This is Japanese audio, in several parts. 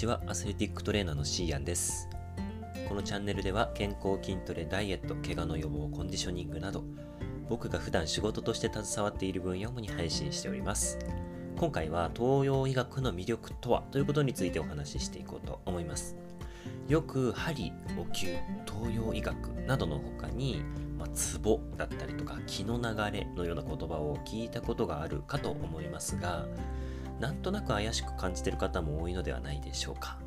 ちはアスレティックトレーナーのシーアンです。このチャンネルでは健康筋トレダイエット怪我の予防コンディショニングなど僕が普段仕事として携わっている分野を主に配信しております。今回は東洋医学の魅力とはということについてお話ししていこうと思います。よく針、お灸、東洋医学などの他に、まあ、ツボだったりとか気の流れのような言葉を聞いたことがあるかと思いますがなんとなく怪しく感じてる方も多いのではないでしょうか。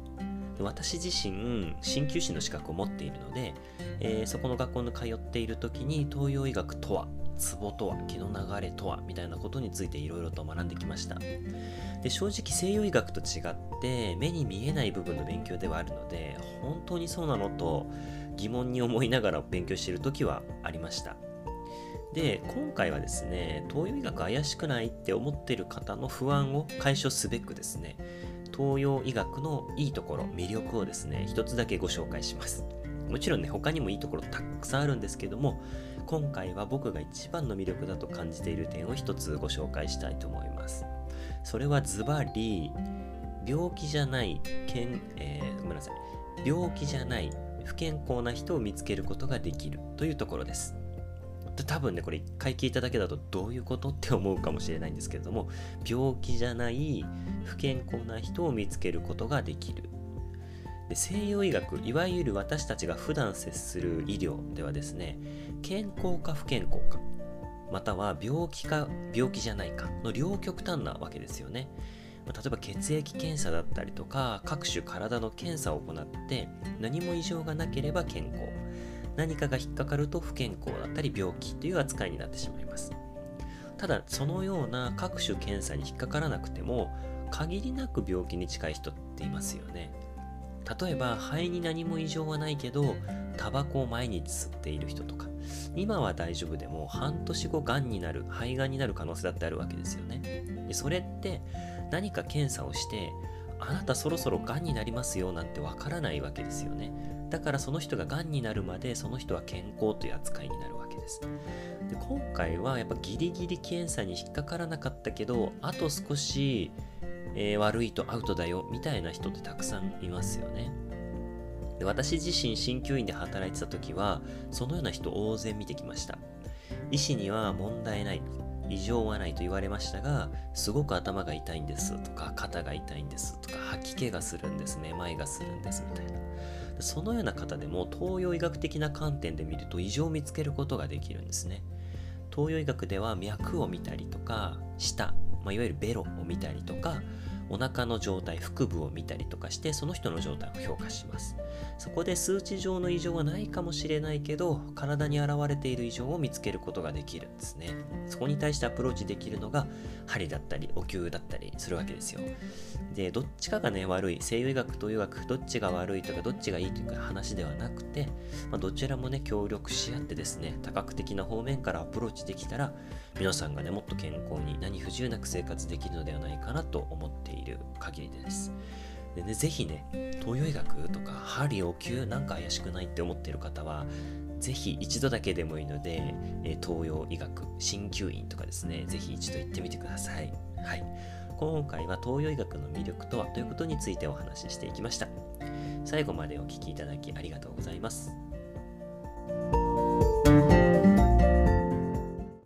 私自身、鍼灸師の資格を持っているので、えー、そこの学校に通っている時に東洋医学とは、ツボとは、気の流れとは、みたいなことについていろいろと学んできました。で正直西洋医学と違って目に見えない部分の勉強ではあるので、本当にそうなのと疑問に思いながら勉強している時はありました。で今回はですね東洋医学怪しくないって思ってる方の不安を解消すべくですね東洋医学のいいところ魅力をですね一つだけご紹介します。もちろんね他にもいいところたくさんあるんですけども今回は僕が一番の魅力だと感じている点を一つご紹介したいと思います。それはズバリ病気じゃないけん、えー、ごめんなさい。病気じゃない不健康な人を見つけることができるというところです。多分ね、これ一回聞いただけだとどういうことって思うかもしれないんですけれども、病気じゃない不健康な人を見つけることができる。で西洋医学、いわゆる私たちが普段接する医療ではですね、健康か不健康か、または病気か病気じゃないかの両極端なわけですよね。例えば血液検査だったりとか各種体の検査を行って何も異常がなければ健康何かが引っかかると不健康だったり病気という扱いになってしまいます。ただそのような各種検査に引っかからなくても限りなく病気に近い人っていますよね。例えば肺に何も異常はないけどタバコを毎日吸っている人とか今は大丈夫でも半年後がんになる肺がんになる可能性だってあるわけですよね。それって何か検査をしてあなたそろそろがんになりますよなんてわからないわけですよねだからその人が癌になるまでその人は健康という扱いになるわけです。で今回はやっぱギリギリ検査に引っかからなかったけどあと少し、えー、悪いとアウトだよみたいな人ってたくさんいますよね。で私自身鍼灸院で働いてた時はそのような人大勢見てきました。医師には問題ない異常はないと言われましたがすごく頭が痛いんですとか肩が痛いんですとか吐き気がするんですめまいがするんですみたいなそのような方でも東洋医学的な観点で見ると異常を見つけることができるんですね。東洋医学では脈を見たりとか舌、まあ、いわゆるベロを見たりとかお腹の状態腹部を見たりとかしてその人の状態を評価します。そこで数値上の異常はないかもしれないけど体に現れている異常を見つけることができるんですね。そこに対してアプローチできるのが針だったりお灸だったりするわけですよ。でどっちかがね悪い西洋医学と医学どっちが悪いとかどっちがいいという話ではなくて、まあ、どちらもね協力し合ってですね多角的な方面からアプローチできたら皆さんがねもっと健康に何不自由なく生活できるのではないかなと思っていている限りです。でね、ぜひね、東洋医学とか針お灸なんか怪しくないって思ってる方は、ぜひ一度だけでもいいので、え東洋医学、鍼灸院とかですね、ぜひ一度行ってみてください。はい。今回は東洋医学の魅力とはということについてお話ししていきました。最後までお聴きいただきありがとうございます。